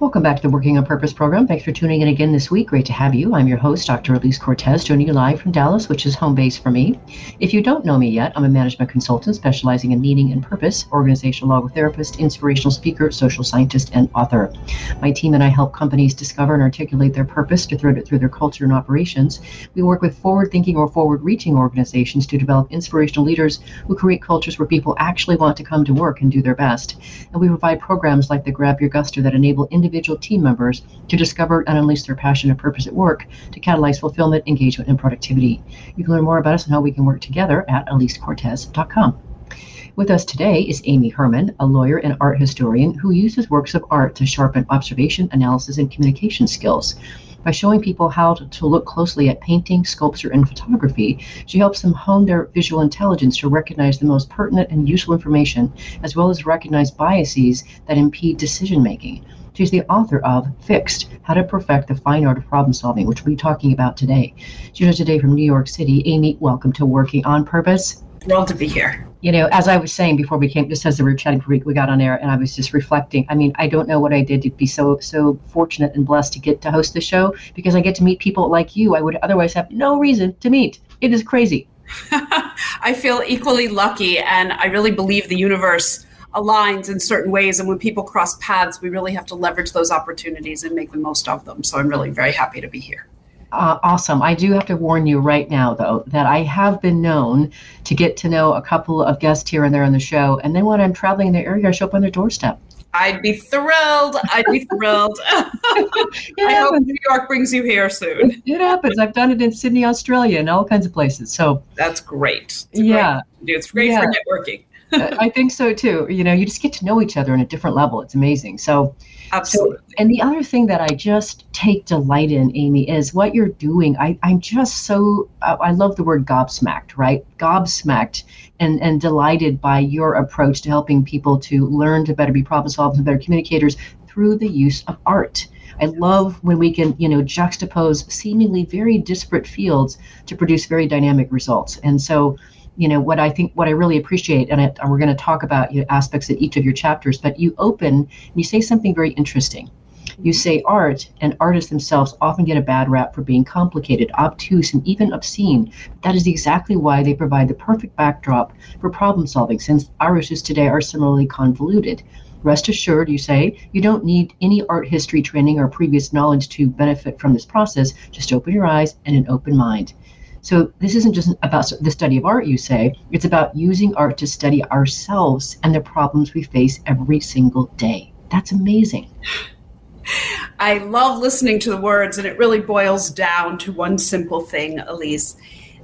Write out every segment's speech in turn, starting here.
Welcome back to the Working on Purpose program. Thanks for tuning in again this week. Great to have you. I'm your host, Dr. Elise Cortes, joining you live from Dallas, which is home base for me. If you don't know me yet, I'm a management consultant specializing in meaning and purpose, organizational logotherapist, inspirational speaker, social scientist, and author. My team and I help companies discover and articulate their purpose to thread it through their culture and operations. We work with forward thinking or forward reaching organizations to develop inspirational leaders who create cultures where people actually want to come to work and do their best. And we provide programs like the Grab Your Gusto that enable individuals individual team members to discover and unleash their passion and purpose at work to catalyze fulfillment, engagement, and productivity. You can learn more about us and how we can work together at elisecortes.com. With us today is Amy Herman, a lawyer and art historian who uses works of art to sharpen observation, analysis, and communication skills. By showing people how to, look closely at painting, sculpture, and photography, she helps them hone their visual intelligence to recognize the most pertinent and useful information, as well as recognize biases that impede decision making. She's the author of Fixed How to Perfect the Fine Art of Problem Solving, which we'll be talking about today. She's here today from New York City. Amy, welcome to Working on Purpose. Thrilled to be here. You know, as I was saying before we came, just as we were chatting before we got on air, and I was just reflecting. I mean, I don't know what I did to be so so fortunate and blessed to get to host the show because I get to meet people like you. I would otherwise have no reason to meet. It is crazy. I feel equally lucky, and I really believe the universe aligns in certain ways. And when people cross paths, we really have to leverage those opportunities and make the most of them. So I'm really very happy to be here. Uh, awesome. I do have to warn you right now, though, that I have been known to get to know a couple of guests here and there on the show. And then when I'm traveling in the area, I show up on their doorstep. I'd be thrilled. I'd be thrilled. I hope New York brings you here soon. It happens. I've done it in Sydney, Australia, and all kinds of places. So that's great. It's yeah, great it's great yeah. for networking. I think so too. You know, you just get to know each other on a different level. It's amazing. So, absolutely. So, and the other thing that I just take delight in, Amy, is what you're doing. I, I'm just so, I love the word gobsmacked, right? Gobsmacked and, and delighted by your approach to helping people to learn to better be problem solvers and better communicators through the use of art. I love when we can, you know, juxtapose seemingly very disparate fields to produce very dynamic results. And so, you know what I think what I really appreciate, and, and we're going to talk about you know, aspects of each of your chapters. But you open and you say something very interesting. You mm-hmm. say art and artists themselves often get a bad rap for being complicated, obtuse, and even obscene. That is exactly why they provide the perfect backdrop for problem solving, since our issues today are similarly convoluted. Rest assured, you say, you don't need any art history training or previous knowledge to benefit from this process. Just open your eyes and an open mind. So this isn't just about the study of art, you say. It's about using art to study ourselves and the problems we face every single day. That's amazing. I love listening to the words, and it really boils down to one simple thing, Elise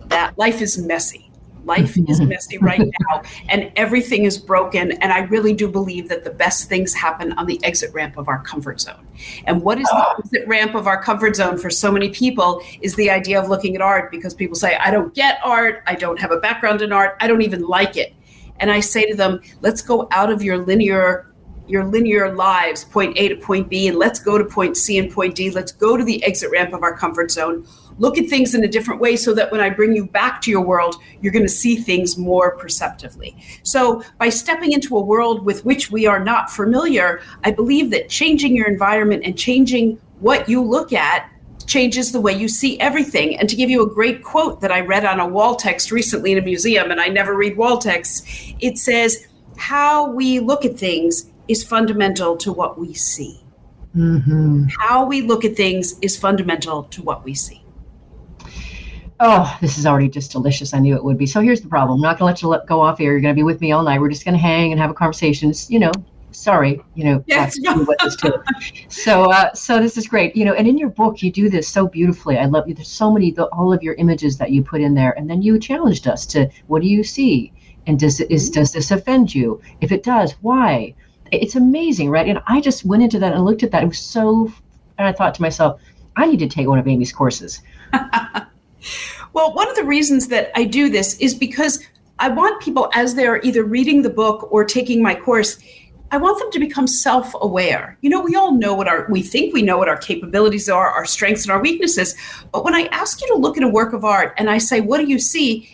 that life is messy. Life is messy right now, and everything is broken. And I really do believe that the best things happen on the exit ramp of our comfort zone. And what is the ah. exit ramp of our comfort zone for so many people is the idea of looking at art because people say, I don't get art, I don't have a background in art, I don't even like it. And I say to them, let's go out of your linear your linear lives, point A to point B, and let's go to point C and point D. Let's go to the exit ramp of our comfort zone look at things in a different way so that when I bring you back to your world, you're going to see things more perceptively. So, by stepping into a world with which we are not familiar, I believe that changing your environment and changing what you look at changes the way you see everything. And to give you a great quote that I read on a wall text recently in a museum, and I never read wall texts, it says, How we look at things is fundamental to what we see. Mm-hmm. How we look at things is fundamental to what we see. Oh, this is already just delicious. I knew it would be. So here's the problem. I'm not going to let you let go off here. You're going to be with me all night. We're just going to hang and have a conversation. It's, you know, sorry, you know, yes, so uh, so this is great, you know, and in your book you do this so beautifully. I love you. There's so many the, all of your images that you put in there, and then you challenged us to what do you see, and does is does this offend you? If it does, why? It's amazing, right? And I just went into that and looked at that. It was so, and I thought to myself, I need to take one of Amy's courses. well, one of the reasons that I do this is because I want people, as they're either reading the book or taking my course, I want them to become self-aware. You know, we all know what our we think we know what our capabilities are, our strengths and our weaknesses. But when I ask you to look at a work of art and I say, "What do you see?"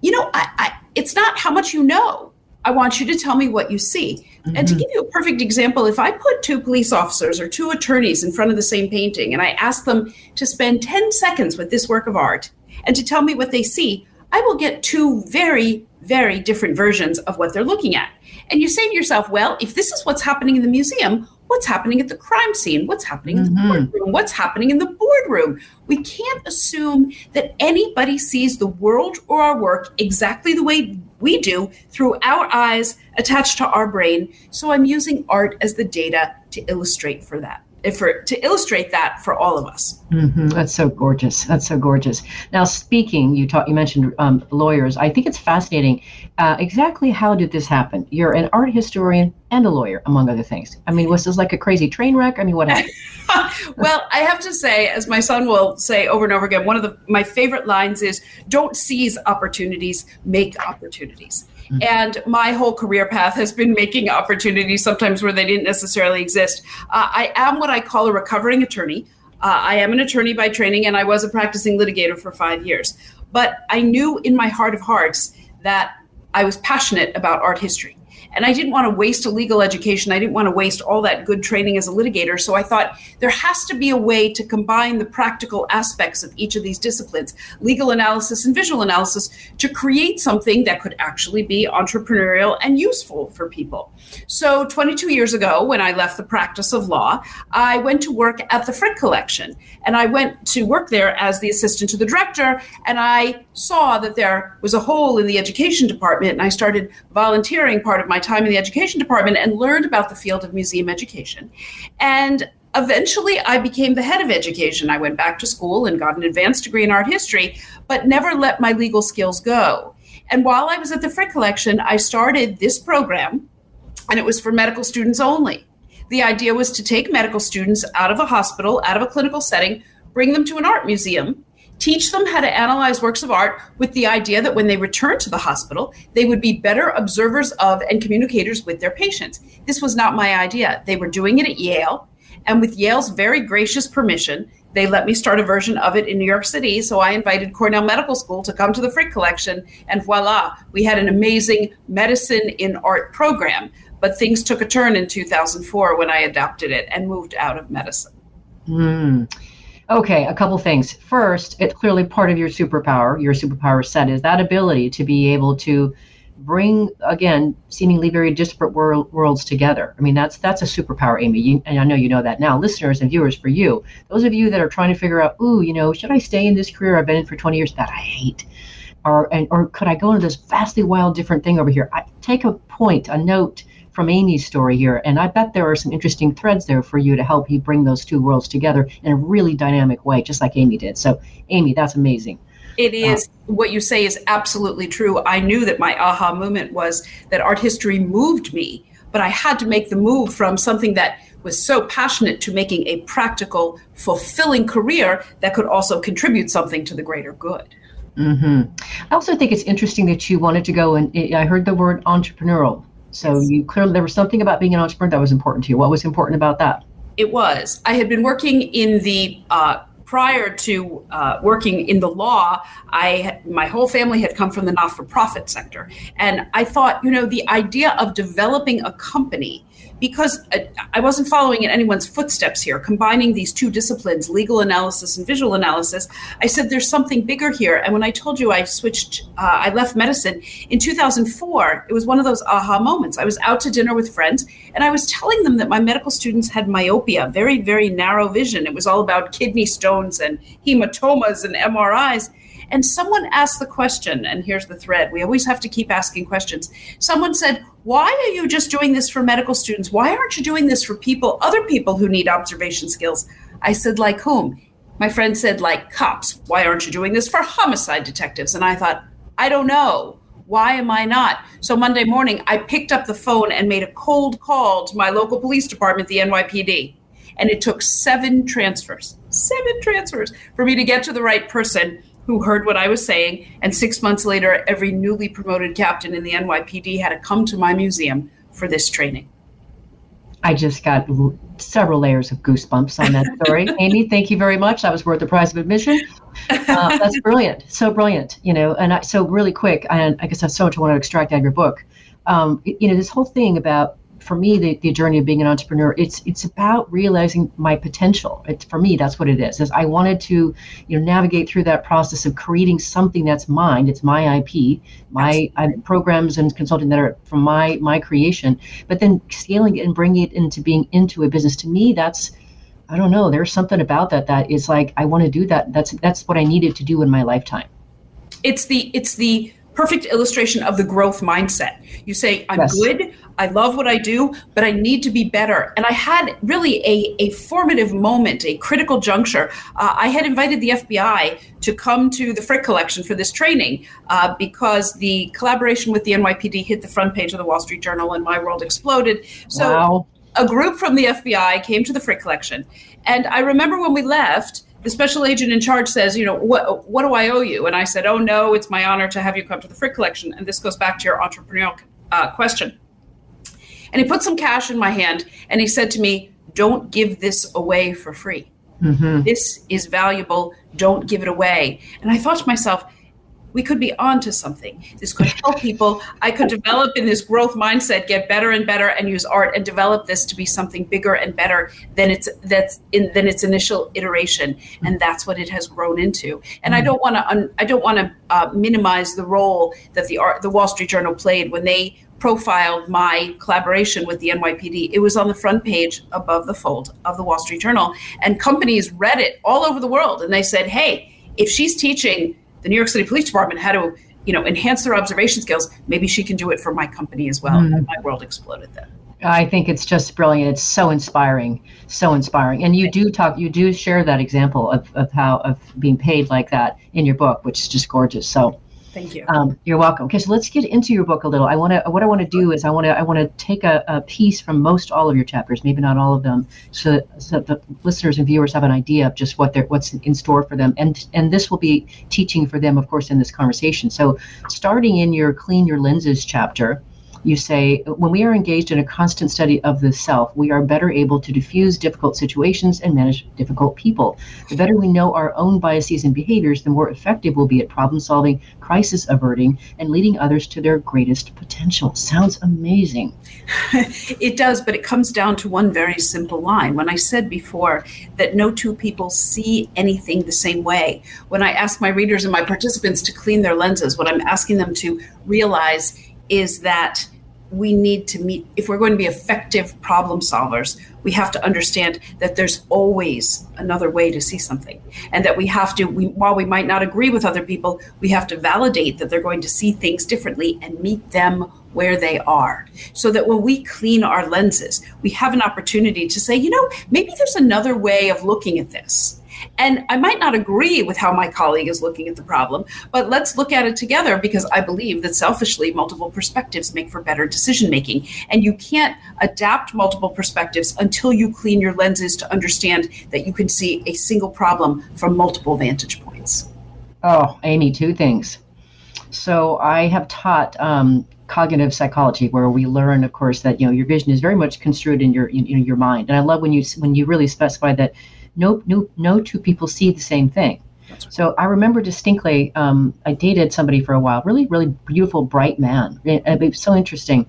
You know, I, I, it's not how much you know. I want you to tell me what you see. Mm-hmm. And to mm-hmm. give you a perfect example, if I put two police officers or two attorneys in front of the same painting and I ask them to spend 10 seconds with this work of art and to tell me what they see, I will get two very, very different versions of what they're looking at. And you say to yourself, well, if this is what's happening in the museum, what's happening at the crime scene? What's happening in the mm-hmm. courtroom? What's happening in the boardroom? We can't assume that anybody sees the world or our work exactly the way we do through our eyes attached to our brain. So I'm using art as the data to illustrate for that for to illustrate that for all of us. Mm-hmm. That's so gorgeous. That's so gorgeous. Now, speaking, you talked, you mentioned um, lawyers. I think it's fascinating. Uh, exactly how did this happen? You're an art historian and a lawyer, among other things. I mean, was this like a crazy train wreck? I mean, what happened? well, I have to say, as my son will say over and over again, one of the my favorite lines is, "Don't seize opportunities, make opportunities." Mm-hmm. And my whole career path has been making opportunities sometimes where they didn't necessarily exist. Uh, I am what I call a recovering attorney. Uh, I am an attorney by training, and I was a practicing litigator for five years. But I knew in my heart of hearts that I was passionate about art history. And I didn't want to waste a legal education. I didn't want to waste all that good training as a litigator. So I thought there has to be a way to combine the practical aspects of each of these disciplines, legal analysis and visual analysis, to create something that could actually be entrepreneurial and useful for people. So 22 years ago, when I left the practice of law, I went to work at the Frick Collection. And I went to work there as the assistant to the director. And I saw that there was a hole in the education department. And I started volunteering part of my time in the education department and learned about the field of museum education. And eventually I became the head of education. I went back to school and got an advanced degree in art history, but never let my legal skills go. And while I was at the Frick Collection, I started this program, and it was for medical students only. The idea was to take medical students out of a hospital, out of a clinical setting, bring them to an art museum, teach them how to analyze works of art with the idea that when they return to the hospital, they would be better observers of and communicators with their patients. This was not my idea. They were doing it at Yale, and with Yale's very gracious permission, they let me start a version of it in New York City. So I invited Cornell Medical School to come to the Frick Collection, and voila, we had an amazing medicine in art program. But things took a turn in 2004 when I adopted it and moved out of medicine. Mm. Okay, a couple things. First, it's clearly part of your superpower, your superpower set is that ability to be able to bring again seemingly very disparate world, worlds together. I mean, that's that's a superpower, Amy. You, and I know you know that now. Listeners and viewers, for you, those of you that are trying to figure out, ooh, you know, should I stay in this career I've been in for 20 years that I hate, or and or could I go into this vastly wild different thing over here? I, take a point, a note from Amy's story here. And I bet there are some interesting threads there for you to help you bring those two worlds together in a really dynamic way, just like Amy did. So, Amy, that's amazing. It uh, uh, what you say is absolutely true. I knew that my aha moment was that art history moved me, but I had to make the move from something that was so passionate to making a practical, fulfilling career that could also contribute something to the greater good. Mm-hmm. I also think it's interesting that you wanted to go and I heard the word entrepreneurial so you clearly there was something about being an entrepreneur that was important to you. What was important about that? It was. I had been working in the uh, prior to uh, working in the law, I my whole family had come from the not-for-profit sector, and I thought, you know, the idea of developing a company because I wasn't following in anyone's footsteps here, combining these two disciplines, legal analysis and visual analysis, I said there's something bigger here. And when I told you I switched, uh, I left medicine in 2004, it was one of those aha moments. I was out to dinner with friends and I was telling them that my medical students had myopia, very, very narrow vision. It was all about kidney stones and hematomas and MRIs. And someone asked the question, and here's the thread we always have to keep asking questions. Someone said, Why are you just doing this for medical students? Why aren't you doing this for people, other people who need observation skills? I said, Like whom? My friend said, Like cops. Why aren't you doing this for homicide detectives? And I thought, I don't know. Why am I not? So Monday morning, I picked up the phone and made a cold call to my local police department, the NYPD. And it took seven transfers, seven transfers for me to get to the right person who heard what I was saying. And six months later, every newly promoted captain in the NYPD had to come to my museum for this training. I just got several layers of goosebumps on that story. Amy, thank you very much. That was worth the price of admission. Uh, that's brilliant. So brilliant, you know. And I, so really quick, and I guess that's so much I want to extract out of your book. Um, you know, this whole thing about for me the, the journey of being an entrepreneur it's it's about realizing my potential. It, for me that's what it is is i wanted to you know navigate through that process of creating something that's mine. It's my ip my programs and consulting that are from my my creation but then scaling it and bringing it into being into a business. To me that's i don't know there's something about that that is like i want to do that. That's that's what i needed to do in my lifetime. It's the it's the perfect illustration of the growth mindset. You say, I'm yes. good, I love what I do, but I need to be better. And I had really a, a formative moment, a critical juncture. Uh, I had invited the FBI to come to the Frick collection for this training uh, because the collaboration with the NYPD hit the front page of the Wall Street Journal and my world exploded. So wow. a group from the FBI came to the Frick collection. And I remember when we left, the special agent in charge says, you know, what what do I owe you? And I said, oh no, it's my honor to have you come to the Frick collection. And this goes back to your entrepreneurial uh, question. And he put some cash in my hand and he said to me, don't give this away for free. Mm-hmm. This is valuable. Don't give it away. And I thought to myself, we could be on to something. This could help people. I could develop in this growth mindset, get better and better, and use art and develop this to be something bigger and better than its that's in than its initial iteration, and that's what it has grown into. And I don't want to I don't want to uh, minimize the role that the art the Wall Street Journal played when they profiled my collaboration with the NYPD. It was on the front page above the fold of the Wall Street Journal, and companies read it all over the world, and they said, "Hey, if she's teaching." the New York City Police Department how to, you know, enhance their observation skills. Maybe she can do it for my company as well. Mm. And my world exploded then. I think it's just brilliant. It's so inspiring, so inspiring. And you do talk, you do share that example of, of how of being paid like that in your book, which is just gorgeous. So Thank you. Um, you're welcome. Okay, so let's get into your book a little. I want to. What I want to do is I want to. I want to take a, a, piece from most all of your chapters, maybe not all of them, so, so the listeners and viewers have an idea of just what they're what's in store for them. And and this will be teaching for them, of course, in this conversation. So, starting in your clean your lenses chapter, you say, when we are engaged in a constant study of the self, we are better able to diffuse difficult situations and manage difficult people. The better we know our own biases and behaviors, the more effective we'll be at problem solving, crisis averting, and leading others to their greatest potential. Sounds amazing. it does, but it comes down to one very simple line. When I said before that no two people see anything the same way, when I ask my readers and my participants to clean their lenses, what I'm asking them to realize is that we need to meet if we're going to be effective problem solvers we have to understand that there's always another way to see something. And that we have to we, while we might not agree with other people we have to validate that they're going to see things differently and meet them where they are. So that when we clean our lenses we have an opportunity to say you know maybe there's another way of looking at this and I might not agree with how my colleague is looking at the problem, but let's look at it together because I believe that selfishly, multiple perspectives make for better decision making. And you can't adapt multiple perspectives until you clean your lenses to understand that you can see a single problem from multiple vantage points. Oh, Amy, two things. So I have taught um, cognitive psychology where we learn of course that you know your vision is very much construed in your in, in, your mind and i love when you when you really specify that no, no, no two people see the same thing. Right. So I remember distinctly, um, I dated somebody for a while, really, really beautiful, bright man. It, it was so interesting.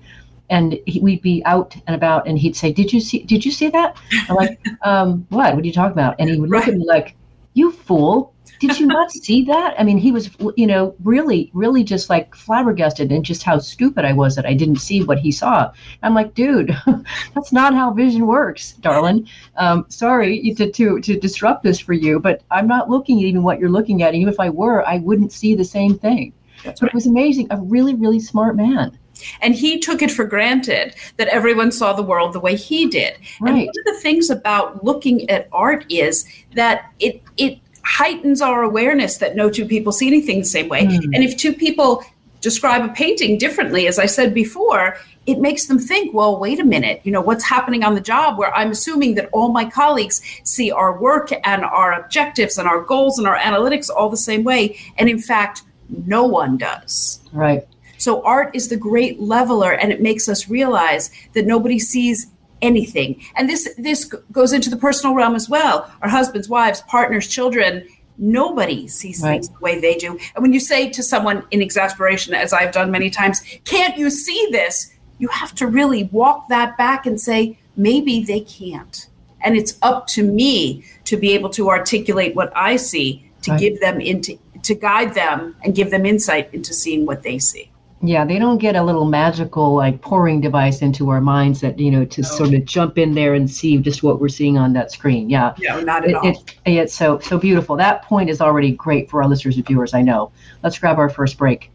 And he, we'd be out and about, and he'd say, "Did you see? Did you see that?" I'm like, um, "What? What are you talking about?" And he would look right. at me like, You fool. Did you not see that? I mean, he was, you know, really, really just like flabbergasted and just how stupid I was that I didn't see what he saw. I'm like, dude, that's not how vision works, darling. Um, sorry to, to, to disrupt this for you, but I'm not looking at even what you're looking at. Even if I were, I wouldn't see the same thing. That's but right. it was amazing. A really, really smart man. And he took it for granted that everyone saw the world the way he did. Right. And one of the things about looking at art is that it it heightens our awareness that no two people see anything the same way. Mm. And if two people describe a painting differently, as I said before, it makes them think, well, wait a minute, you know, what's happening on the job where I'm assuming that all my colleagues see our work and our objectives and our goals and our analytics all the same way. And in fact, no one does. Right. So art is the great leveler and it makes us realize that nobody sees anything. And this this goes into the personal realm as well. Our husbands, wives, partners, children, nobody sees right. things the way they do. And when you say to someone in exasperation, as I've done many times, can't you see this? You have to really walk that back and say, maybe they can't. And it's up to me to be able to articulate what I see to right. give them into to guide them and give them insight into seeing what they see. Yeah, they don't get a little magical like pouring device into our minds that you know to no. sort of jump in there and see just what we're seeing on that screen. Yeah, yeah, not at it, all. It, it's so so beautiful. That point is already great for our listeners and viewers. I know. Let's grab our first break.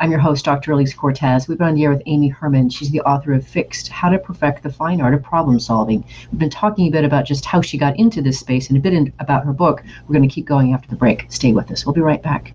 I'm your host, Dr. Elise Cortes. We've been on the air with Amy Herman. She's the author of Fixed How to Perfect the Fine Art of Problem Solving. We've been talking a bit about just how she got into this space and a bit in, about her book. We're going to keep going after the break. Stay with us. We'll be right back.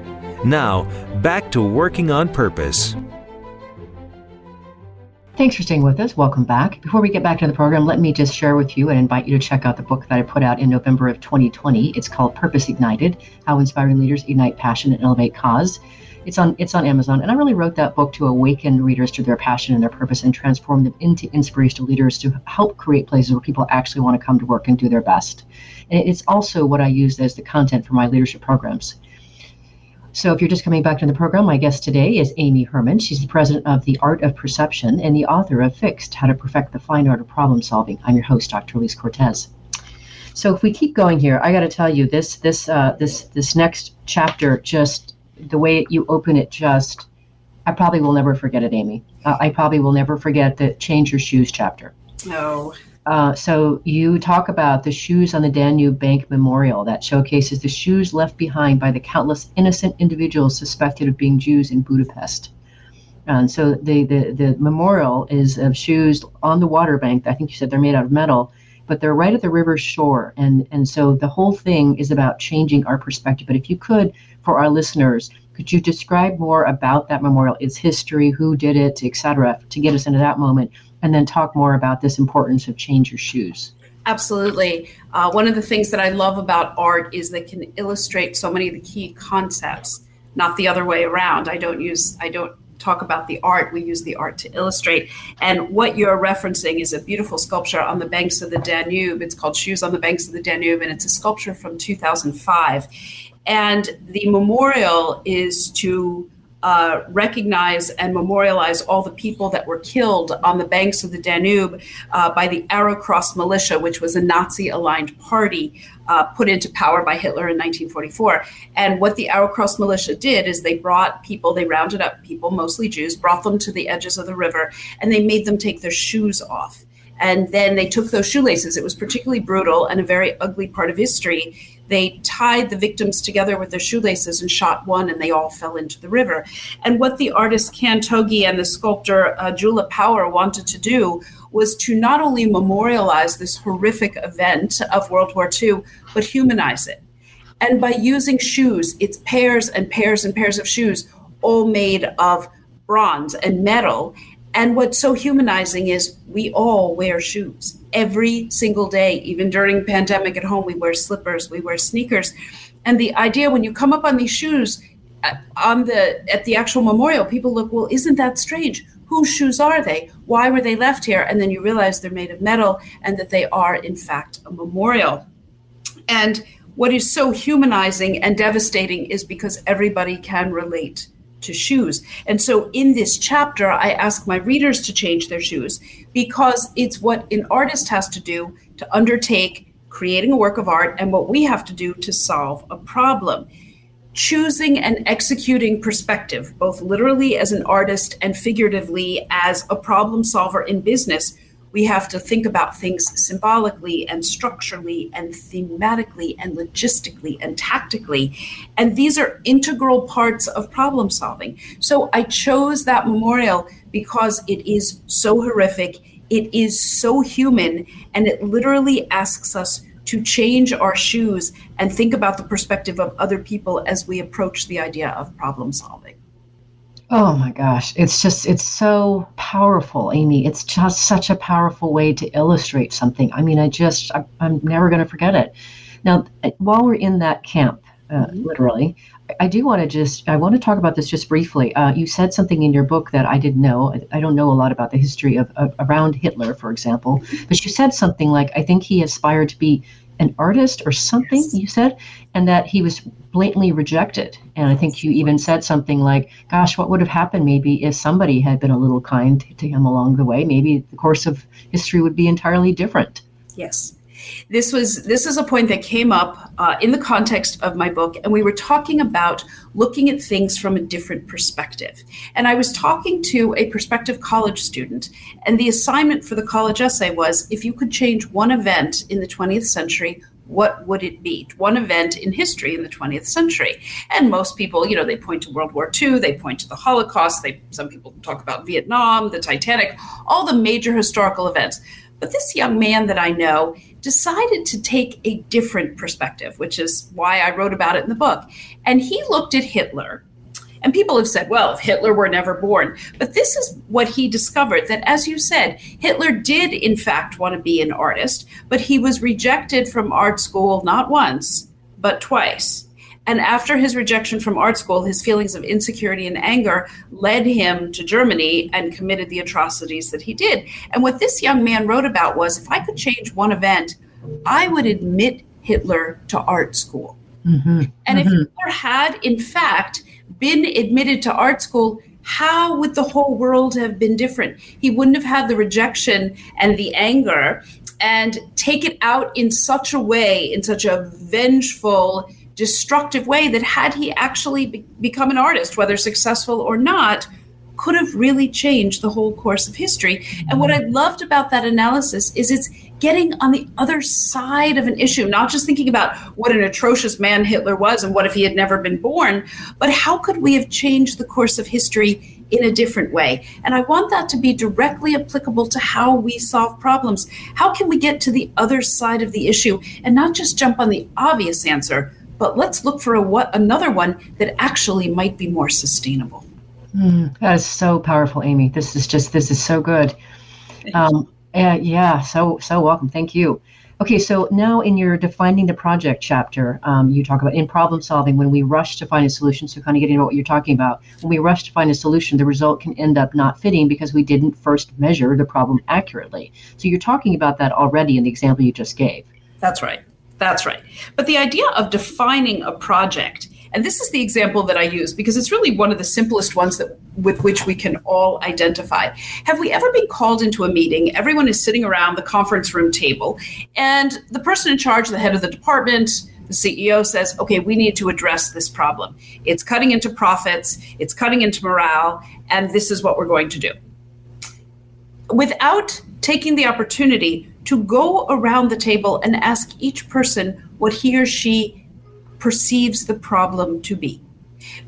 Now, back to working on purpose. Thanks for staying with us. Welcome back. Before we get back to the program, let me just share with you and invite you to check out the book that I put out in November of 2020. It's called Purpose Ignited: How Inspiring Leaders Ignite Passion and Elevate Cause. It's on it's on Amazon, and I really wrote that book to awaken readers to their passion and their purpose and transform them into inspirational leaders to help create places where people actually want to come to work and do their best. And it's also what I use as the content for my leadership programs. So, if you're just coming back to the program, my guest today is Amy Herman. She's the president of The Art of Perception and the author of Fixed How to Perfect the Fine Art of Problem Solving. I'm your host, Dr. Elise Cortes. So, if we keep going here, I got to tell you this this uh, this this next chapter, just the way you open it, just I probably will never forget it, Amy. Uh, I probably will never forget the Change Your Shoes chapter. No. Uh, so you talk about the shoes on the Danube Bank Memorial that showcases the shoes left behind by the countless innocent individuals suspected of being Jews in Budapest. And so the, the, the memorial is of shoes on the water bank. I think you said they're made out of metal, but they're right at the river shore. And, and so the whole thing is about changing our perspective. But if you could, for our listeners, could you describe more about that memorial, its history, who did it, et cetera, to get us into that moment? And then talk more about this importance of change your shoes. Absolutely. Uh, one of the things that I love about art is that can illustrate so many of the key concepts, not the other way around. I don't use, I don't talk about the art, we use the art to illustrate. And what you're referencing is a beautiful sculpture on the banks of the Danube. It's called Shoes on the Banks of the Danube, and it's a sculpture from 2005. And the memorial is to uh, recognize and memorialize all the people that were killed on the banks of the Danube uh, by the Arrow Cross militia, which was a Nazi aligned party uh, put into power by Hitler in 1944. And what the Arrow Cross militia did is they brought people, they rounded up people, mostly Jews, brought them to the edges of the river, and they made them take their shoes off. And then they took those shoelaces. It was particularly brutal and a very ugly part of history. They tied the victims together with their shoelaces and shot one, and they all fell into the river. And what the artist Can Togay and the sculptor uh, Gyula Pauer wanted to do was to not only memorialize this horrific event of World War II, but humanize it. And by using shoes, it's pairs and pairs and pairs of shoes, all made of bronze and metal. And what's so humanizing is we all wear shoes every single day, even during pandemic at home. We wear slippers, we wear sneakers, and the idea when you come up on these shoes uh, on the at the actual memorial, people look, well, isn't that strange? Whose shoes are they? Why were they left here? And then you realize they're made of metal and that they are in fact a memorial. And what is so humanizing and devastating is because everybody can relate to shoes. And so in this chapter, I ask my readers to change their shoes because it's what an artist has to do to undertake creating a work of art and what we have to do to solve a problem. Choosing and executing perspective, both literally as an artist and figuratively as a problem solver in business, we have to think about things symbolically and structurally and thematically and logistically and tactically. And these are integral parts of problem solving. So I chose that memorial because it is so horrific, it is so human, and it literally asks us to change our shoes and think about the perspective of other people as we approach the idea of problem solving. Oh my gosh, it's just it's so powerful, Amy. It's just such a powerful way to illustrate something. I mean, I just I, am never going to forget it. Now, while we're in that camp, uh, mm-hmm. literally, I, do want to just I want to talk about this just briefly. Uh, you said something in your book that I didn't know. I, I don't know a lot about the history of, of around Hitler, for example, but you said something like I think he aspired to be an artist or something yes. you said and that he was blatantly rejected. And i think you even said something like gosh what would have happened maybe if somebody had been a little kind to him along the way? Maybe the course of history would be entirely different. Yes. This was this is a point that came up uh, in the context of my book, and we were talking about looking at things from a different perspective. And I was talking to a prospective college student, and the assignment for the college essay was if you could change one event in the 20th century, what would it be? One event in history in the 20th century. And most people, you know, they point to World War II, they point to the Holocaust, they some people talk about Vietnam, the Titanic, all the major historical events. But this young man that I know decided to take a different perspective, which is why I wrote about it in the book. And he looked at Hitler. And people have said, well, if Hitler were never born. But this is what he discovered that, as you said, Hitler did, in fact, want to be an artist, but he was rejected from art school not once, but twice. And after his rejection from art school, his feelings of insecurity and anger led him to Germany and committed the atrocities that he did. And what this young man wrote about was if I could change one event, I would admit Hitler to art school. Mm-hmm. And if mm-hmm. Hitler had, in fact, been admitted to art school, how would the whole world have been different? He wouldn't have had the rejection and the anger and take it out in such a way, in such a vengeful, destructive way that had he actually be- become an artist, whether successful or not, could have really changed the whole course of history. And what I loved about that analysis is it's getting on the other side of an issue, not just thinking about what an atrocious man Hitler was and what if he had never been born, but how could we have changed the course of history in a different way? And I want that to be directly applicable to how we solve problems. How can we get to the other side of the issue and not just jump on the obvious answer? but let's look for a, what, another one that actually might be more sustainable. Mm, that is so powerful, Amy. This is just this is so good. Um, uh, yeah, so so welcome. Thank you. Okay, so now in your defining the project chapter, um, you talk about in problem solving when we rush to find a solution. So, kind of getting into what you're talking about, when we rush to find a solution, the result can end up not fitting because we didn't first measure the problem accurately. So, you're talking about that already in the example you just gave. That's right. That's right. But the idea of defining a project, and this is the example that I use because it's really one of the simplest ones that with which we can all identify. Have we ever been called into a meeting? Everyone is sitting around the conference room table, and the person in charge, the head of the department, the CEO says, okay, we need to address this problem. It's cutting into profits, it's cutting into morale, and this is what we're going to do without taking the opportunity to go around the table and ask each person what he or she perceives the problem to be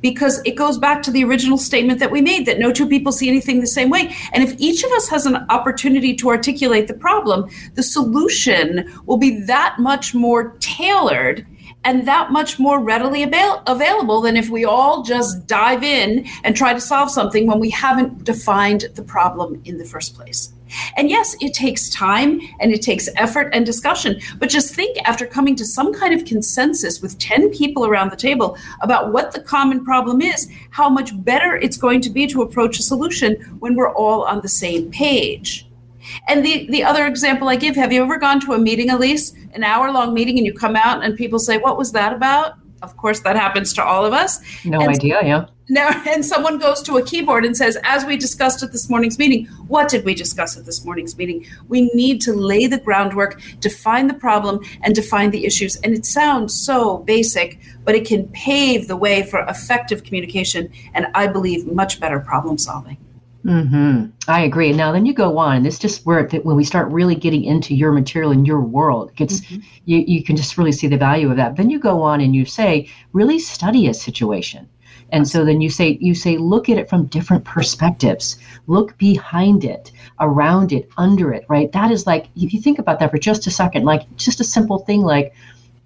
because it goes back to the original statement that we made that no two people see anything the same way. And if each of us has an opportunity to articulate the problem, the solution will be that much more tailored and that much more readily avail- available than if we all just dive in and try to solve something when we haven't defined the problem in the first place. And yes, it takes time and it takes effort and discussion. But just think after coming to some kind of consensus with 10 people around the table about what the common problem is, how much better it's going to be to approach a solution when we're all on the same page. And the, the other example I give have you ever gone to a meeting, Elise, an hour long meeting, and you come out and people say, What was that about? Of course, that happens to all of us. No and idea, yeah. Now, and someone goes to a keyboard and says, as we discussed at this morning's meeting, what did we discuss at this morning's meeting? We need to lay the groundwork, define the problem, and define the issues. And it sounds so basic, but it can pave the way for effective communication and I believe much better problem solving. Mm-hmm. I agree. Now, then you go on, and it's just where that when we start really getting into your material and your world, it gets mm-hmm. you, you can just really see the value of that. Then you go on and you say, really study a situation and so then you say you say look at it from different perspectives look behind it around it under it right that is like if you think about that for just a second like just a simple thing like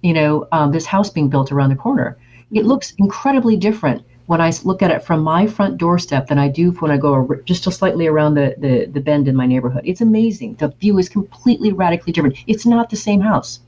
you know um, this house being built around the corner it looks incredibly different when I look at it from my front doorstep than I do when I go just slightly around the, the, the bend in my neighborhood. It's amazing. The view is completely radically different. It's not the same house.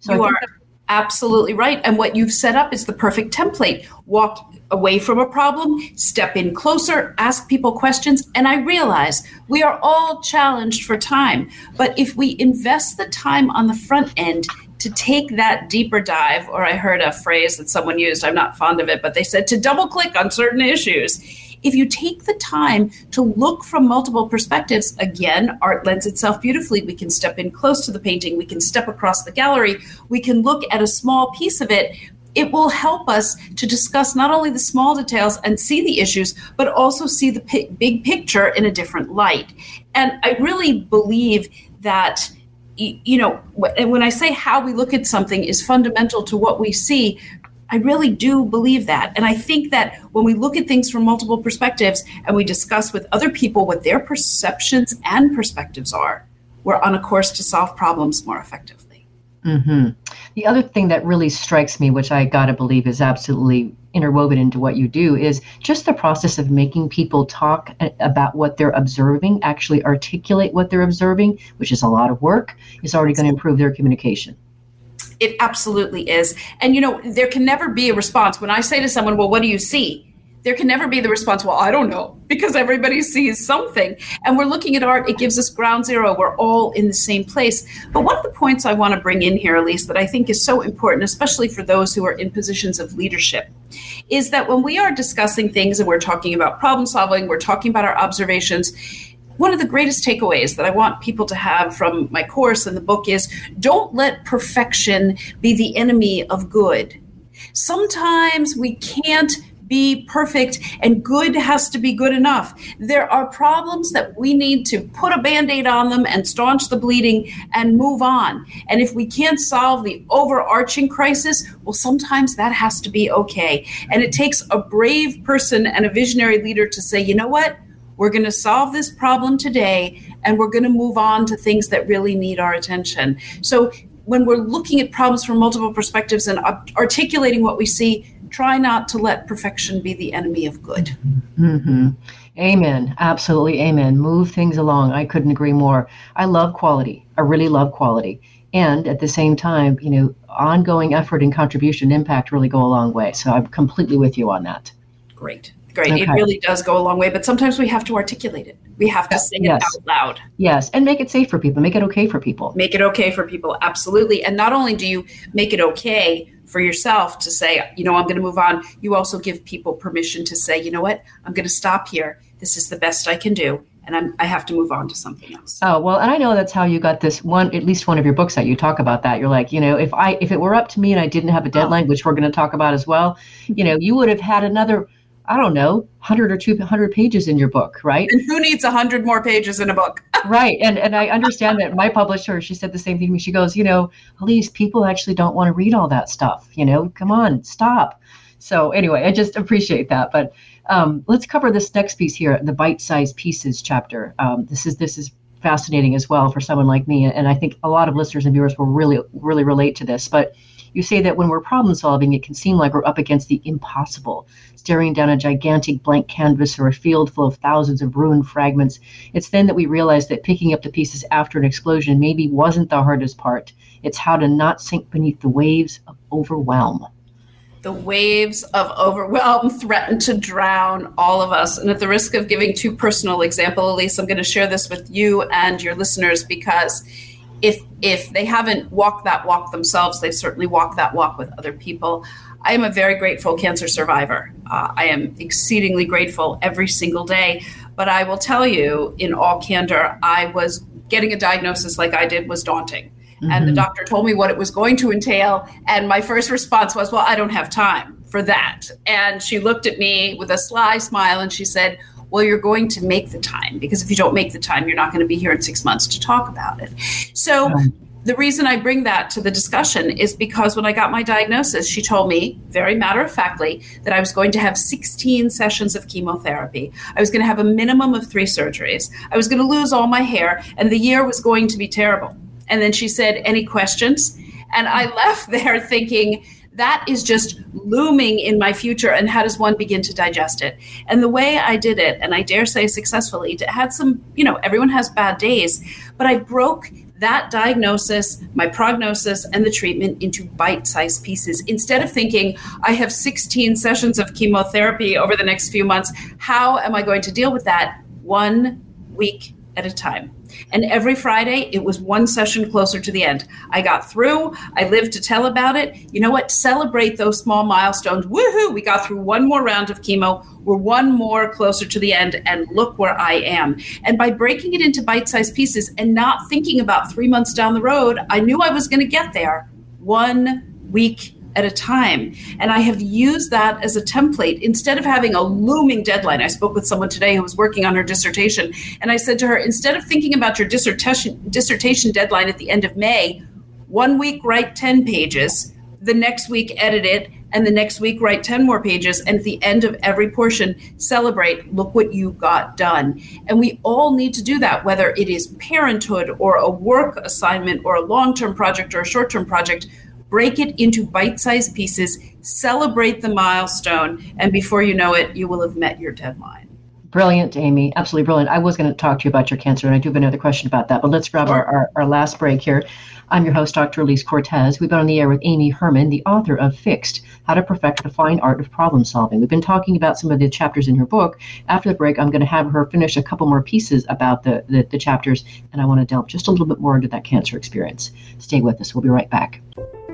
So you are absolutely right. And what you've set up is the perfect template. Walk away from a problem, step in closer, ask people questions. And I realize we are all challenged for time. But if we invest the time on the front end to take that deeper dive, or I heard a phrase that someone used, I'm not fond of it, but they said to double click on certain issues. If you take the time to look from multiple perspectives, again, art lends itself beautifully. We can step in close to the painting, we can step across the gallery, we can look at a small piece of it, it will help us to discuss not only the small details and see the issues, but also see the p- big picture in a different light. And I really believe that you know and when i say how we look at something is fundamental to what we see i really do believe that. And i think that when we look at things from multiple perspectives and we discuss with other people what their perceptions and perspectives are we're on a course to solve problems more effectively Mm-hmm. The other thing that really strikes me, which I got to believe is absolutely interwoven into what you do, is just the process of making people talk about what they're observing, actually articulate what they're observing, which is a lot of work, is already going to improve their communication. It absolutely is. And, you know, there can never be a response. When I say to someone, well, what do you see? There can never be the response, well, I don't know, because everybody sees something. And we're looking at art, it gives us ground zero. We're all in the same place. But one of the points I want to bring in here, Elise, that I think is so important, especially for those who are in positions of leadership, is that when we are discussing things and we're talking about problem solving, we're talking about our observations, one of the greatest takeaways that I want people to have from my course and the book is don't let perfection be the enemy of good. Sometimes we can't be perfect and good has to be good enough. There are problems that we need to put a band aid on them and staunch the bleeding and move on. And if we can't solve the overarching crisis, well, sometimes that has to be okay. And it takes a brave person and a visionary leader to say, you know what? We're going to solve this problem today and we're going to move on to things that really need our attention. So when we're looking at problems from multiple perspectives and articulating what we see, try not to let perfection be the enemy of good. Mm-hmm. Amen. Absolutely. Amen. Move things along. I couldn't agree more. I love quality. I really love quality. And at the same time, you know, ongoing effort and contribution impact really go a long way. So I'm completely with you on that. Great. Great. Okay. It really does go a long way, but sometimes we have to articulate it. We have to say yes. it out loud. Yes. And make it safe for people. Make it okay for people. Make it okay for people. Absolutely. And not only do you make it okay, for yourself to say, you know, I'm going to move on. You also give people permission to say, you know what, I'm going to stop here. This is the best I can do. And I'm, I have to move on to something else. Oh well, and I know that's how you got this one. At least one of your books that you talk about that. You're like, you know, if I if it were up to me and I didn't have a oh. deadline, oh. which we're going to talk about as well, you know, you would have had another I don't know, 100 or 200 pages in your book, right? And who needs 100 more pages in a book? right. And and I understand that my publisher, she said the same thing. to me. She goes, you know, Elise, people actually don't want to read all that stuff. You know, come on, stop. So anyway, I just appreciate that. But um, let's cover this next piece here, the bite-sized pieces chapter. Um, this is this is fascinating as well for someone like me, and I think a lot of listeners and viewers will really really relate to this. But you say that when we're problem solving, it can seem like we're up against the impossible, staring down a gigantic blank canvas or a field full of thousands of ruined fragments. It's then that we realize that picking up the pieces after an explosion maybe wasn't the hardest part. It's how to not sink beneath the waves of overwhelm. The waves of overwhelm threaten to drown all of us. And at the risk of giving too personal example, Elise, I'm going to share this with you and your listeners because if if they haven't walked that walk themselves, they've certainly walk that walk with other people. I am a very grateful cancer survivor. Uh, I am exceedingly grateful every single day. But I will tell you, in all candor, I was getting a diagnosis like I did was daunting. Mm-hmm. And the mm-hmm. doctor told me what it was going to entail. And my first response was, Well, I don't have time for that. And she looked at me with a sly smile and she said, well, you're going to make the time because if you don't make the time, you're not going to be here in six months to talk about it. So, the reason I bring that to the discussion is because when I got my diagnosis, she told me very matter of factly that I was going to have 16 sessions of chemotherapy. I was going to have a minimum of three surgeries. I was going to lose all my hair, and the year was going to be terrible. And then she said, Any questions? And I left there thinking, that is just looming in my future and how does one begin to digest it and the way i did it and i dare say successfully it had some you know everyone has bad days but i broke that diagnosis, my prognosis, and the treatment into bite sized pieces. Instead of thinking, I have 16 sessions of chemotherapy over the next few months, how am I going to deal with that? One week at a time. And every Friday, it was one session closer to the end. I got through. I lived to tell about it. You know what? Celebrate those small milestones. Woohoo! We got through one more round of chemo. We're one more closer to the end, and look where I am. And by breaking it into bite sized pieces and not thinking about three months down the road, I knew I was going to get there one week at a time. And I have used that as a template instead of having a looming deadline. I spoke with someone today who was working on her dissertation, and I said to her, instead of thinking about your dissertation dissertation deadline at the end of May, one week write 10 pages, the next week edit it, and the next week write 10 more pages and at the end of every portion celebrate look what you got done and we all need to do that whether it is parenthood or a work assignment or a long-term project or a short-term project break it into bite sized pieces, celebrate the milestone, and before you know it, you will have met your deadline. Brilliant, Amy. Absolutely brilliant. I was going to talk to you about your cancer, and I do have another question about that, but let's grab our, our, our last break here. I'm your host, Dr. Elise Cortes. We've been on the air with Amy Herman, the author of Fixed How to Perfect the Fine Art of Problem Solving. We've been talking about some of the chapters in her book. After the break, I'm going to have her finish a couple more pieces about the, the, the chapters, and I want to delve just a little bit more into that cancer experience. Stay with us. We'll be right back.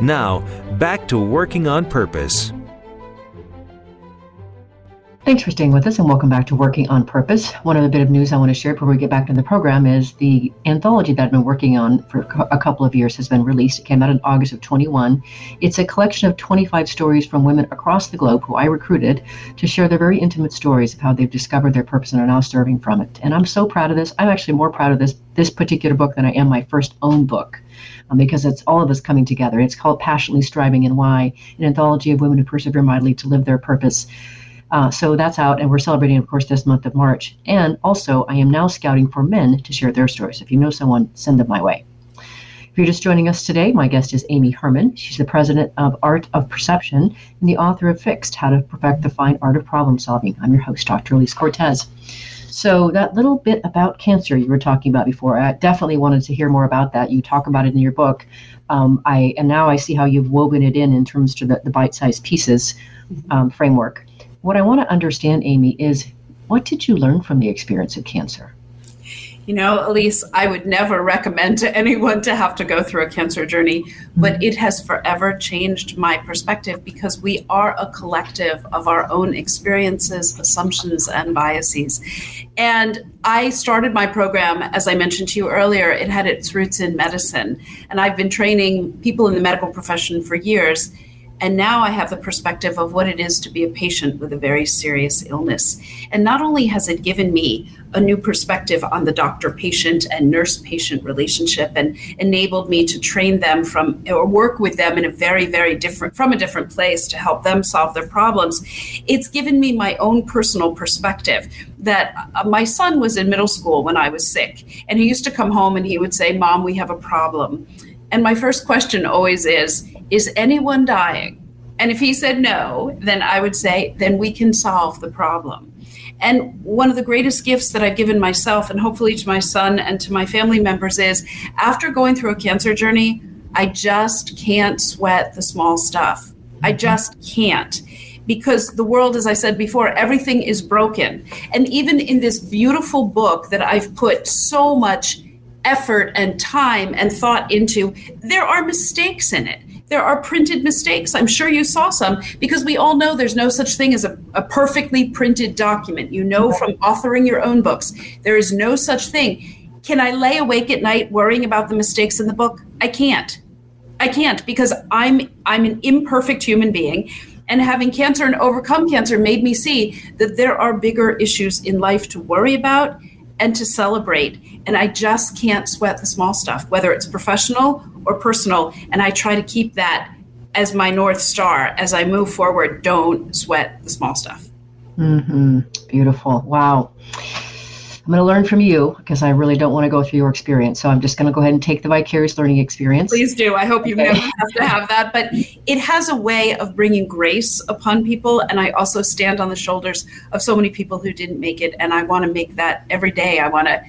Now, back to working on purpose. Thanks for staying with us and welcome back to Working on Purpose. One other bit of news I want to share before we get back to the program is the anthology that I've been working on for a couple of years has been released. It came out in August of 21. It's a collection of 25 stories from women across the globe who I recruited to share their very intimate stories of how they've discovered their purpose and are now serving from it. And I'm so proud of this. I'm actually more proud of this this particular book than I am my first own book um, because it's all of us coming together. It's called Passionately Striving and Why, an anthology of women who persevere mightily to live their purpose. Uh, so that's out, and we're celebrating, of course, this month of March. And also, I am now scouting for men to share their stories. If you know someone, send them my way. If you're just joining us today, my guest is Amy Herman. She's the president of Art of Perception and the author of Fixed How to Perfect the Fine Art of Problem Solving. I'm your host, Dr. Elise Cortes. So, that little bit about cancer you were talking about before, I definitely wanted to hear more about that. You talk about it in your book. Um, I And now I see how you've woven it in in terms to the, the bite sized pieces um, framework. What I want to understand, Amy, is what did you learn from the experience of cancer? You know, Elise, I would never recommend to anyone to have to go through a cancer journey, but mm-hmm. it has forever changed my perspective because we are a collective of our own experiences, assumptions, and biases. And I started my program, as I mentioned to you earlier, it had its roots in medicine. And I've been training people in the medical profession for years. And now I have the perspective of what it is to be a patient with a very serious illness. And not only has it given me a new perspective on the doctor patient and nurse patient relationship and enabled me to train them from or work with them in a very, very different, from a different place to help them solve their problems. It's given me my own personal perspective that uh, my son was in middle school when I was sick. And he used to come home and he would say, Mom, we have a problem. And my first question always is, is anyone dying? And if he said no, then I would say, then we can solve the problem. And one of the greatest gifts that I've given myself and hopefully to my son and to my family members is after going through a cancer journey, I just can't sweat the small stuff. I just can't. Because the world, as I said before, everything is broken. And even in this beautiful book that I've put so much effort and time and thought into, there are mistakes in it. There are printed mistakes. I'm sure you saw some because we all know there's no such thing as a, a perfectly printed document. You know from authoring your own books, there is no such thing. Can I lay awake at night worrying about the mistakes in the book? I can't. I can't because I'm I'm an imperfect human being and having cancer and overcome cancer made me see that there are bigger issues in life to worry about and to celebrate. And I just can't sweat the small stuff, whether it's professional or personal. And I try to keep that as my North Star as I move forward. Don't sweat the small stuff. Mm-hmm. Beautiful. Wow. I'm going to learn from you because I really don't want to go through your experience. So I'm just going to go ahead and take the vicarious learning experience. Please do. I hope you okay. never have to have that. But it has a way of bringing grace upon people. And I also stand on the shoulders of so many people who didn't make it. And I want to make that every day. I want to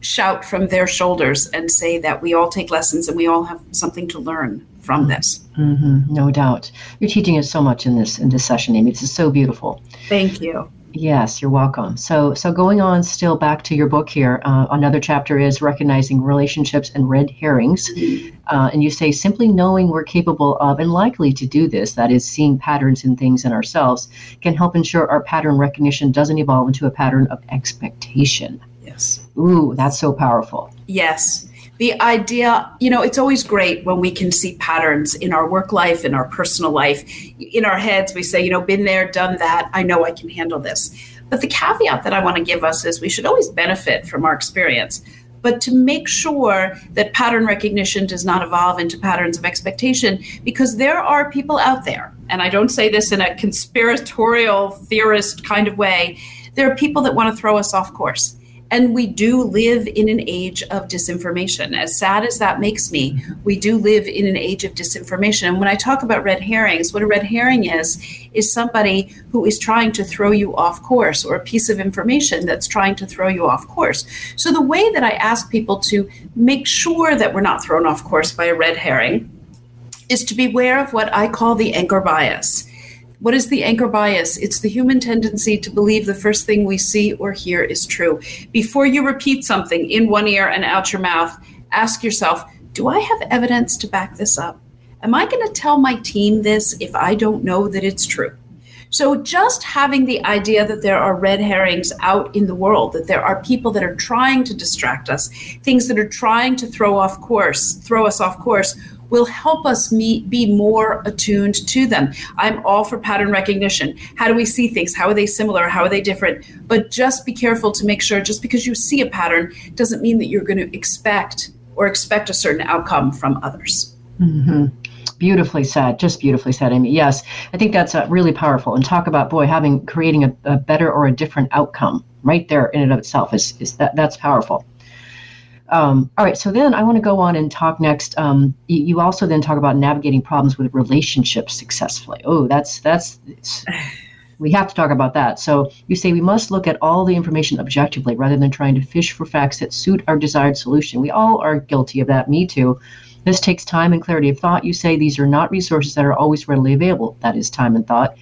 shout from their shoulders and say that we all take lessons and we all have something to learn from mm-hmm. this. Mm-hmm. No doubt. You're teaching us so much in this in this session, Amy. This is so beautiful. Thank you. Yes, you're welcome. So, so going on still back to your book here, uh, another chapter is recognizing relationships and red herrings. Uh, and you say simply knowing we're capable of and likely to do this, that is, seeing patterns in things in ourselves, can help ensure our pattern recognition doesn't evolve into a pattern of expectation. Ooh, that's so powerful. Yes the idea, you know, it's always great when we can see patterns in our work life, in our personal life. In our heads, we say, you know, been there, done that. I know I can handle this. But the caveat that I want to give us is we should always benefit from our experience. But to make sure that pattern recognition does not evolve into patterns of expectation, because there are people out there, and I don't say this in a conspiratorial theorist kind of way, there are people that want to throw us off course and we do live in an age of disinformation. As sad as that makes me, we do live in an age of disinformation. And when I talk about red herrings, what a red herring is, is somebody who is trying to throw you off course or a piece of information that's trying to throw you off course. So the way that I ask people to make sure that we're not thrown off course by a red herring is to beware of what I call the anchor bias. What is the anchor bias? It's the human tendency to believe the first thing we see or hear is true. Before you repeat something in one ear and out your mouth, ask yourself Do I have evidence to back this up? Am I going to tell my team this if I don't know that it's true? So, just having the idea that there are red herrings out in the world, that there are people that are trying to distract us, things that are trying to throw off course, throw us off course, will help us meet, be more attuned to them. I'm all for pattern recognition. How do we see things? How are they similar? How are they different? But just be careful to make sure just because you see a pattern doesn't mean that you're going to expect or expect a certain outcome from others. Mm-hmm. Beautifully said, just beautifully said, Amy. Yes, I think that's uh, really powerful. And talk about boy having creating a, a better or a different outcome right there in and of itself is is that that's powerful. Um, all right, so then I want to go on and talk next. Um, you, you, also then talk about navigating problems with relationships successfully. Oh, that's that's we have to talk about that. So you say we must look at all the information objectively rather than trying to fish for facts that suit our desired solution. We all are guilty of that. Me too. This takes time and clarity of thought. You say these are not resources that are always readily available. That is time and thought.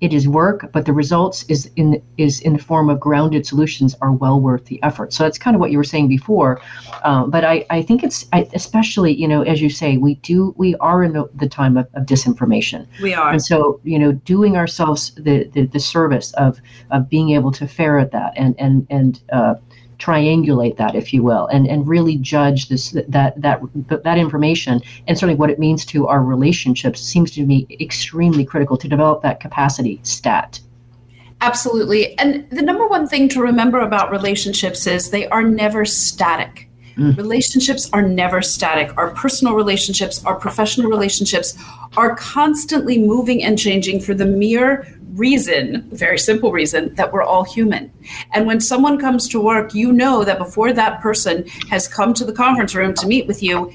It is work, but the results is in is in the form of grounded solutions are well worth the effort. So that's kind of what you were saying before. Um, but I, I think it's I, especially you know as you say we do we are in the, the time of, of disinformation. We are, and so you know doing ourselves the, the, the service of of being able to ferret that and and and uh, triangulate that, if you will, and, and really judge this that that that information and certainly what it means to our relationships seems to me extremely critical to develop that capacity stat. Absolutely. And the number one thing to remember about relationships is they are never static. Mm. Relationships are never static. Our personal relationships, our professional relationships are constantly moving and changing for the mere reason, very simple reason, that we're all human. And when someone comes to work, you know that before that person has come to the conference room to meet with you,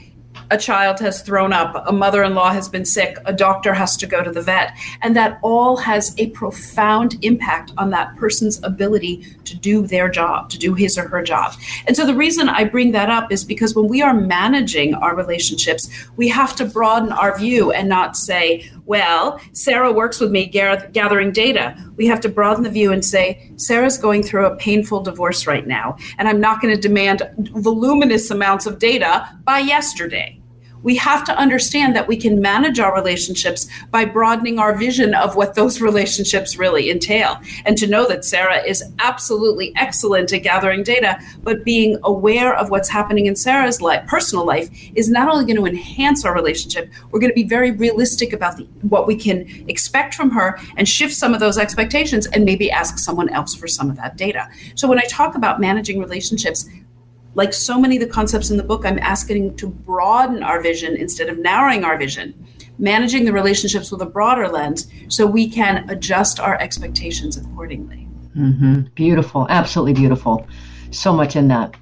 a child has thrown up, a mother in law has been sick, a doctor has to go to the vet. And that all has a profound impact on that person's ability to do their job, to do his or her job. And so the reason I bring that up is because when we are managing our relationships, we have to broaden our view and not say, well, Sarah works with me gathering data. We have to broaden the view and say, Sarah's going through a painful divorce right now, and I'm not going to demand voluminous amounts of data by yesterday we have to understand that we can manage our relationships by broadening our vision of what those relationships really entail. And to know that Sarah is absolutely excellent at gathering data, but being aware of what's happening in Sarah's life, personal life, is not only going to enhance our relationship, we're going to be very realistic about the, what we can expect from her and shift some of those expectations and maybe ask someone else for some of that data. So when I talk about managing relationships, like so many of the concepts in the book, I'm asking to broaden our vision instead of narrowing our vision, managing the relationships with a broader lens so we can adjust our expectations accordingly. Mm-hmm. Beautiful, absolutely beautiful. So much in that.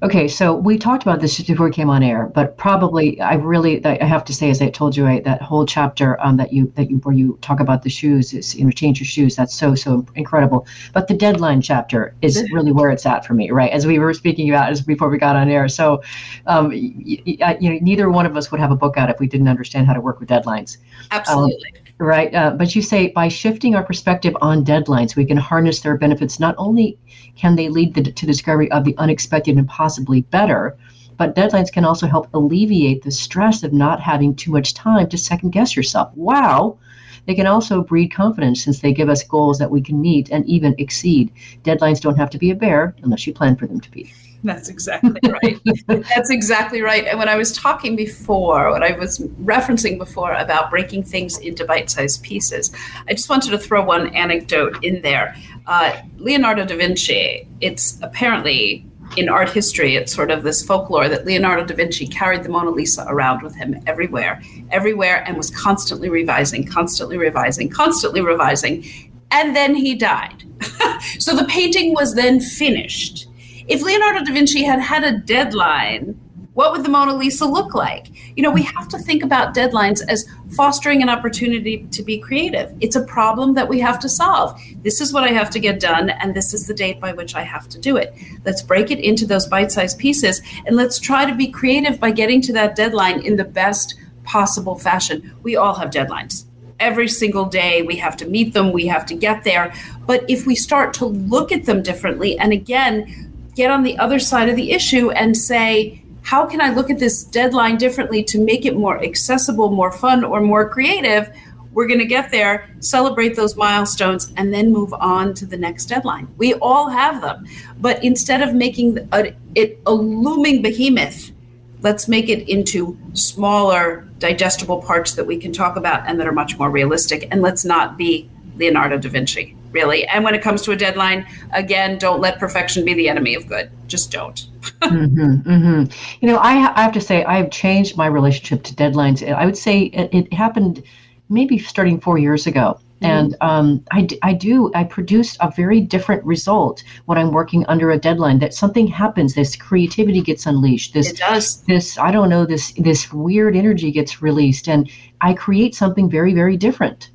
Okay, so we talked about this just before we came on air, but probably I really I have to say, as I told you, right, that whole chapter um, that you that you where you talk about the shoes is you know change your shoes. That's so so incredible. But the deadline chapter is really where it's at for me, right? As we were speaking about as before we got on air. So, um, you, you know, neither one of us would have a book out if we didn't understand how to work with deadlines. Absolutely. Um, right? Uh, but you say by shifting our perspective on deadlines, we can harness their benefits. Not only can they lead the, to discovery of the unexpected and possibly better, but deadlines can also help alleviate the stress of not having too much time to second guess yourself. Wow. They can also breed confidence since they give us goals that we can meet and even exceed. Deadlines don't have to be a bear unless you plan for them to be. That's exactly right. That's exactly right. And when I was talking before, what I was referencing before about breaking things into bite sized pieces, I just wanted to throw one anecdote in there. Uh, Leonardo da Vinci, it's apparently in art history, it's sort of this folklore that Leonardo da Vinci carried the Mona Lisa around with him everywhere, everywhere, and was constantly revising, constantly revising, constantly revising. And then he died. so the painting was then finished if Leonardo da Vinci had had a deadline, what would the Mona Lisa look like? You know, we have to think about deadlines as fostering an opportunity to be creative. It's a problem that we have to solve. This is what I have to get done, and this is the date by which I have to do it. Let's break it into those bite sized pieces, and let's try to be creative by getting to that deadline in the best possible fashion. We all have deadlines. Every single day, we have to meet them, we have to get there. But if we start to look at them differently, and again, get on the other side of the issue and say, how can I look at this deadline differently to make it more accessible, more fun, or more creative? We're going to get there, celebrate those milestones, and then move on to the next deadline. We all have them. But instead of making it a looming behemoth, let's make it into smaller, digestible parts that we can talk about and that are much more realistic. And let's not be Leonardo da Vinci really. And when it comes to a deadline, again, don't let perfection be the enemy of good. Just don't. mm-hmm, mm-hmm. You know, I, I, have to say, I've changed my relationship to deadlines. I would say it, it happened maybe starting four years ago. And um, I, I do, I produce a very different result when I'm working under a deadline. That something happens, this creativity gets unleashed. This, it does. This, I don't know, this this weird energy gets released, and I create something very, very different.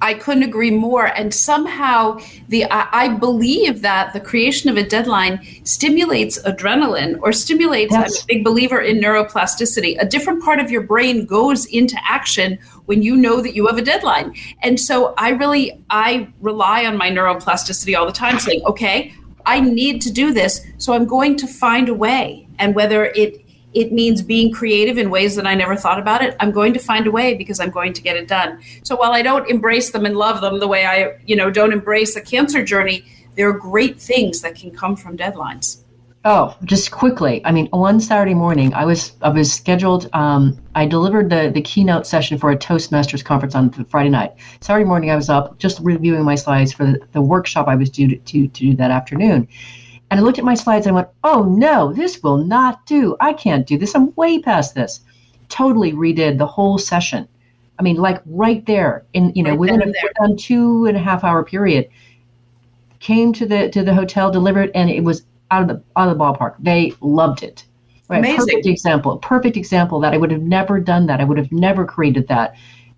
I couldn't agree more. And somehow, the I, I, believe that the creation of a deadline stimulates adrenaline or stimulates. Yes. I'm a big believer in neuroplasticity. A different part of your brain goes into action when you know that you have a deadline. And so, I really I rely on my neuroplasticity all the time, saying, "Okay, I need to do this, so I'm going to find a way." And whether it it means being creative in ways that I never thought about it. I'm going to find a way because I'm going to get it done. So while I don't embrace them and love them the way I, you know, don't embrace a cancer journey, there are great things that can come from deadlines. Oh, just quickly. I mean, one Saturday morning, I was I was scheduled. Um, I delivered the the keynote session for a Toastmasters conference on Friday night. Saturday morning, I was up just reviewing my slides for the, the workshop I was due to, to, to do that afternoon. And I looked at my slides and I went, oh no, this will not do. I can't do this. I'm way past this. Totally redid the whole session. I mean, like right there in, you know, right within a two and a half hour period, came to the to the hotel, delivered, and it was out of the out of the ballpark. They loved it. Right. Amazing. Perfect example. Perfect example that I would have never done that. I would have never created that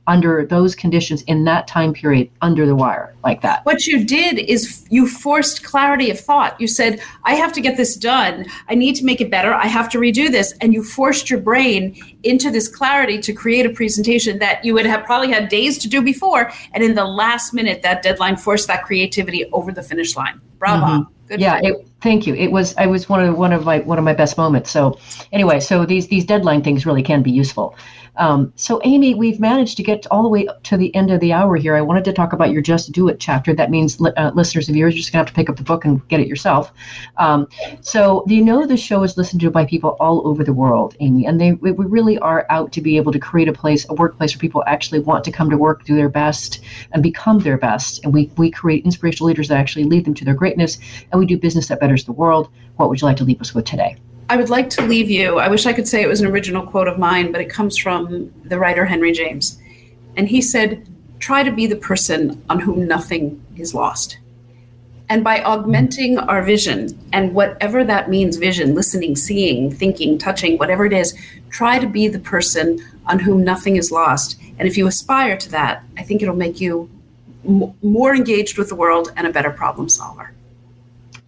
under those conditions in that time period under the wire like that. What you did is you forced clarity of thought. You said, I have to get this done. I need to make it better. I have to redo this. And you forced your brain into this clarity to create a presentation that you would have probably had days to do before. And in the last minute, that deadline forced that creativity over the finish line. Bravo. Mm-hmm. Good yeah, it, thank you. It was I was one of one of my one of my best moments. So anyway, so these these deadline things really can be useful. Um, so, Amy, we've managed to get all the way up to the end of the hour here. I wanted to talk about your Just Do It chapter. That means uh, listeners of yours, you're just going to have to pick up the book and get it yourself. Um, so, you know, the show is listened to by people all over the world, Amy, and they we really are out to be able to create a place, a workplace where people actually want to come to work, do their best, and become their best. And we, we create inspirational leaders that actually lead them to their greatness, and we do business that betters the world. What would you like to leave us with today? I would like to leave you. I wish I could say it was an original quote of mine, but it comes from the writer Henry James. And he said, Try to be the person on whom nothing is lost. And by augmenting our vision, and whatever that means vision, listening, seeing, thinking, touching, whatever it is try to be the person on whom nothing is lost. And if you aspire to that, I think it'll make you m- more engaged with the world and a better problem solver.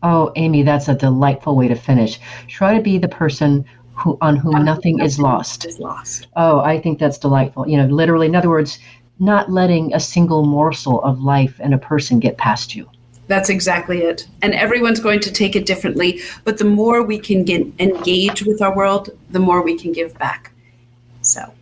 Oh, Amy, that's a delightful way to finish. Try to be the person who on whom nothing, nothing is lost. Is lost. Oh, I think that's delightful. You know, literally, in other words, not letting a single morsel of life and a person get past you. That's exactly it. And everyone's going to take it differently. But the more we can get engage with our world, the more we can give back. So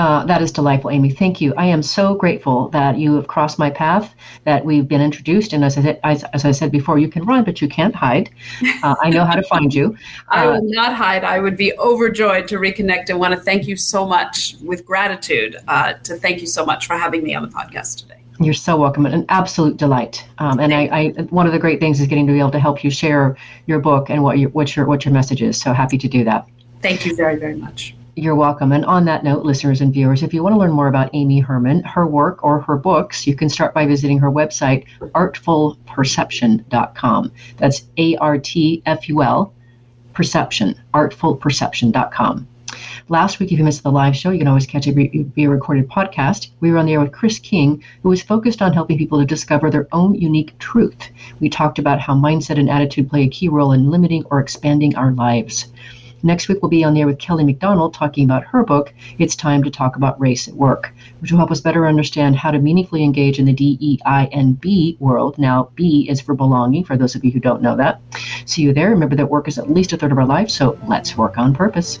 uh, that is delightful, Amy. Thank you. I am so grateful that you have crossed my path, that we've been introduced. And as I said, as, as I said before, you can run, but you can't hide. Uh, I know how to find you. I will uh, not hide. I would be overjoyed to reconnect and want to thank you so much with gratitude uh, to thank you so much for having me on the podcast today. You're so welcome. An absolute delight. Um, and I, I, one of the great things is getting to be able to help you share your book and what your, what your, what your message is. So happy to do that. Thank you very, very much. You're welcome. And on that note, listeners and viewers, if you want to learn more about Amy Herman, her work, or her books, you can start by visiting her website, artfulperception.com. That's A R T F U L, perception, artfulperception.com. Last week, if you missed the live show, you can always catch a via recorded podcast. We were on the air with Chris King, who was focused on helping people to discover their own unique truth. We talked about how mindset and attitude play a key role in limiting or expanding our lives. Next week, we'll be on there with Kelly McDonald talking about her book, It's Time to Talk About Race at Work, which will help us better understand how to meaningfully engage in the DEI and B world. Now, B is for belonging, for those of you who don't know that. See you there. Remember that work is at least a third of our life, so let's work on purpose.